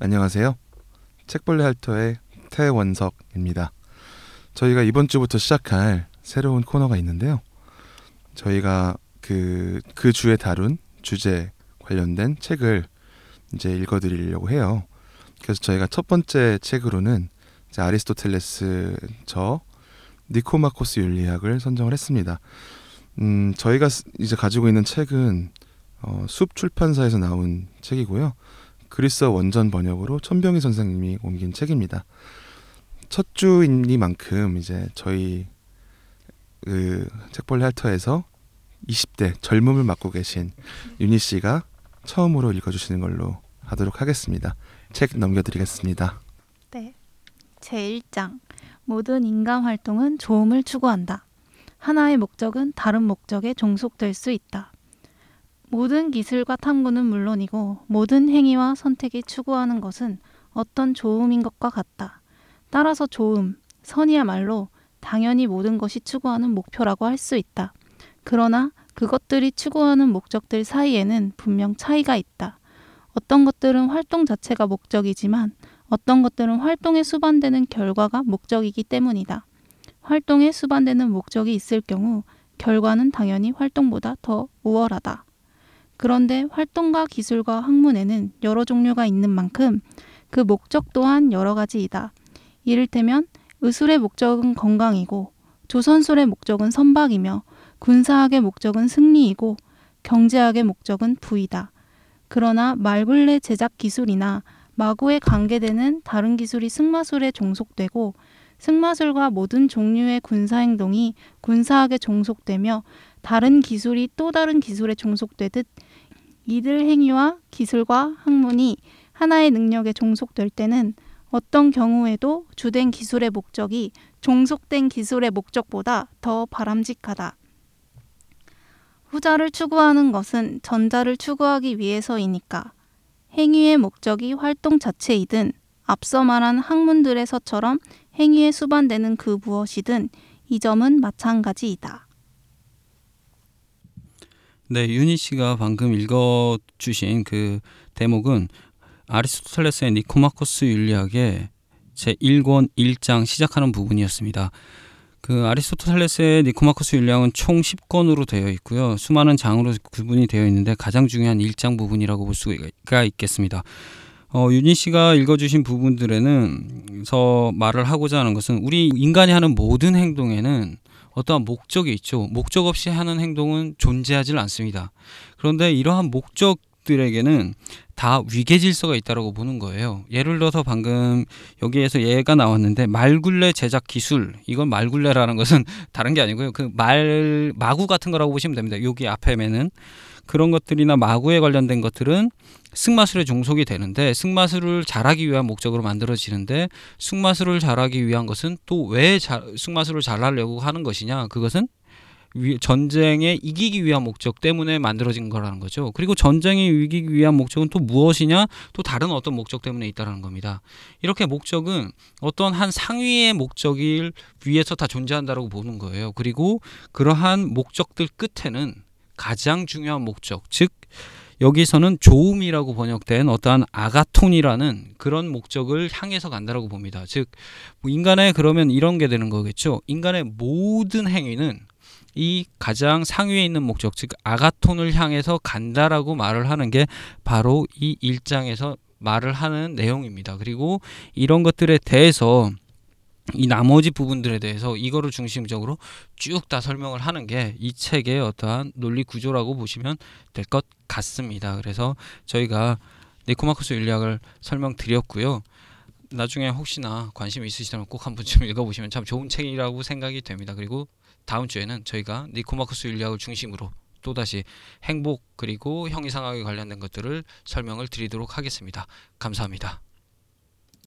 안녕하세요. 책벌레 할터의 태원석입니다. 저희가 이번 주부터 시작할 새로운 코너가 있는데요. 저희가 그, 그 주에 다룬 주제 관련된 책을 이제 읽어드리려고 해요. 그래서 저희가 첫 번째 책으로는 아리스토텔레스 저 니코마코스 윤리학을 선정을 했습니다. 음, 저희가 쓰- 이제 가지고 있는 책은 어, 숲 출판사에서 나온 책이고요. 그리스어 원전 번역으로 천병희 선생님이 옮긴 책입니다. 첫 주이니만큼 이제 저희 그 책벌레 할터에서 20대 젊음을 맡고 계신 윤희 씨가 처음으로 읽어주시는 걸로 하도록 하겠습니다. 책 넘겨드리겠습니다. 네. 제1장. 모든 인간 활동은 좋음을 추구한다. 하나의 목적은 다른 목적에 종속될 수 있다. 모든 기술과 탐구는 물론이고 모든 행위와 선택이 추구하는 것은 어떤 좋음인 것과 같다. 따라서 좋음, 선이야말로 당연히 모든 것이 추구하는 목표라고 할 수 있다. 그러나 그것들이 추구하는 목적들 사이에는 분명 차이가 있다. 어떤 것들은 활동 자체가 목적이지만 어떤 것들은 활동에 수반되는 결과가 목적이기 때문이다. 활동에 수반되는 목적이 있을 경우 결과는 당연히 활동보다 더 우월하다. 그런데 활동과 기술과 학문에는 여러 종류가 있는 만큼 그 목적 또한 여러 가지이다. 이를테면 의술의 목적은 건강이고 조선술의 목적은 선박이며 군사학의 목적은 승리이고 경제학의 목적은 부이다. 그러나 말굴레 제작 기술이나 마구에 관계되는 다른 기술이 승마술에 종속되고 승마술과 모든 종류의 군사 행동이 군사학에 종속되며 다른 기술이 또 다른 기술에 종속되듯 이들 행위와 기술과 학문이 하나의 능력에 종속될 때는 어떤 경우에도 주된 기술의 목적이 종속된 기술의 목적보다 더 바람직하다. 후자를 추구하는 것은 전자를 추구하기 위해서이니까 행위의 목적이 활동 자체이든 앞서 말한 학문들에서처럼 행위에 수반되는 그 무엇이든 이 점은 마찬가지이다. 네, 윤희 씨가 방금 읽어 주신 그 대목은 아리스토텔레스의 니코마코스 윤리학의 제 1권 1장 시작하는 부분이었습니다. 그 아리스토텔레스의 니코마코스 윤리학은 총 10권으로 되어 있고요. 수많은 장으로 구분이 되어 있는데 가장 중요한 1장 부분이라고 볼 수가 있겠습니다. 어, 윤희 씨가 읽어주신 부분들에는 서 말을 하고자 하는 것은 우리 인간이 하는 모든 행동에는 어떠한 목적이 있죠. 목적 없이 하는 행동은 존재하지 않습니다. 그런데 이러한 목적들에게는 다 위계 질서가 있다라고 보는 거예요. 예를 들어서 방금 여기에서 예가 나왔는데 말굴레 제작 기술 이건 말굴레라는 것은 다른 게 아니고요. 그 말 마구 같은 거라고 보시면 됩니다. 여기 앞에면은 그런 것들이나 마구에 관련된 것들은 승마술에 종속이 되는데 승마술을 잘하기 위한 목적으로 만들어지는데 승마술을 잘하기 위한 것은 또 왜 승마술을 잘하려고 하는 것이냐 그것은 전쟁에 이기기 위한 목적 때문에 만들어진 거라는 거죠. 그리고 전쟁에 이기기 위한 목적은 또 무엇이냐? 또 다른 어떤 목적 때문에 있다라는 겁니다. 이렇게 목적은 어떤 한 상위의 목적을 위해서 다 존재한다라고 보는 거예요. 그리고 그러한 목적들 끝에는 가장 중요한 목적, 즉 여기서는 조음이라고 번역된 어떠한 아가톤이라는 그런 목적을 향해서 간다라고 봅니다. 즉 인간의 그러면 이런 게 되는 거겠죠. 인간의 모든 행위는 이 가장 상위에 있는 목적, 즉 아가톤을 향해서 간다라고 말을 하는 게 바로 이 일장에서 말을 하는 내용입니다. 그리고 이런 것들에 대해서 이 나머지 부분들에 대해서 이거를 중심적으로 쭉 다 설명을 하는 게 이 책의 어떠한 논리 구조라고 보시면 될 것 같습니다. 그래서 저희가 니코마코스 윤리학을 설명드렸고요. 나중에 혹시나 관심 있으시다면 꼭 한 번쯤 읽어보시면 참 좋은 책이라고 생각이 됩니다. 그리고 다음 주에는 저희가 니코마코스 윤리학을 중심으로 또다시 행복 그리고 형이상학에 관련된 것들을 설명을 드리도록 하겠습니다. 감사합니다.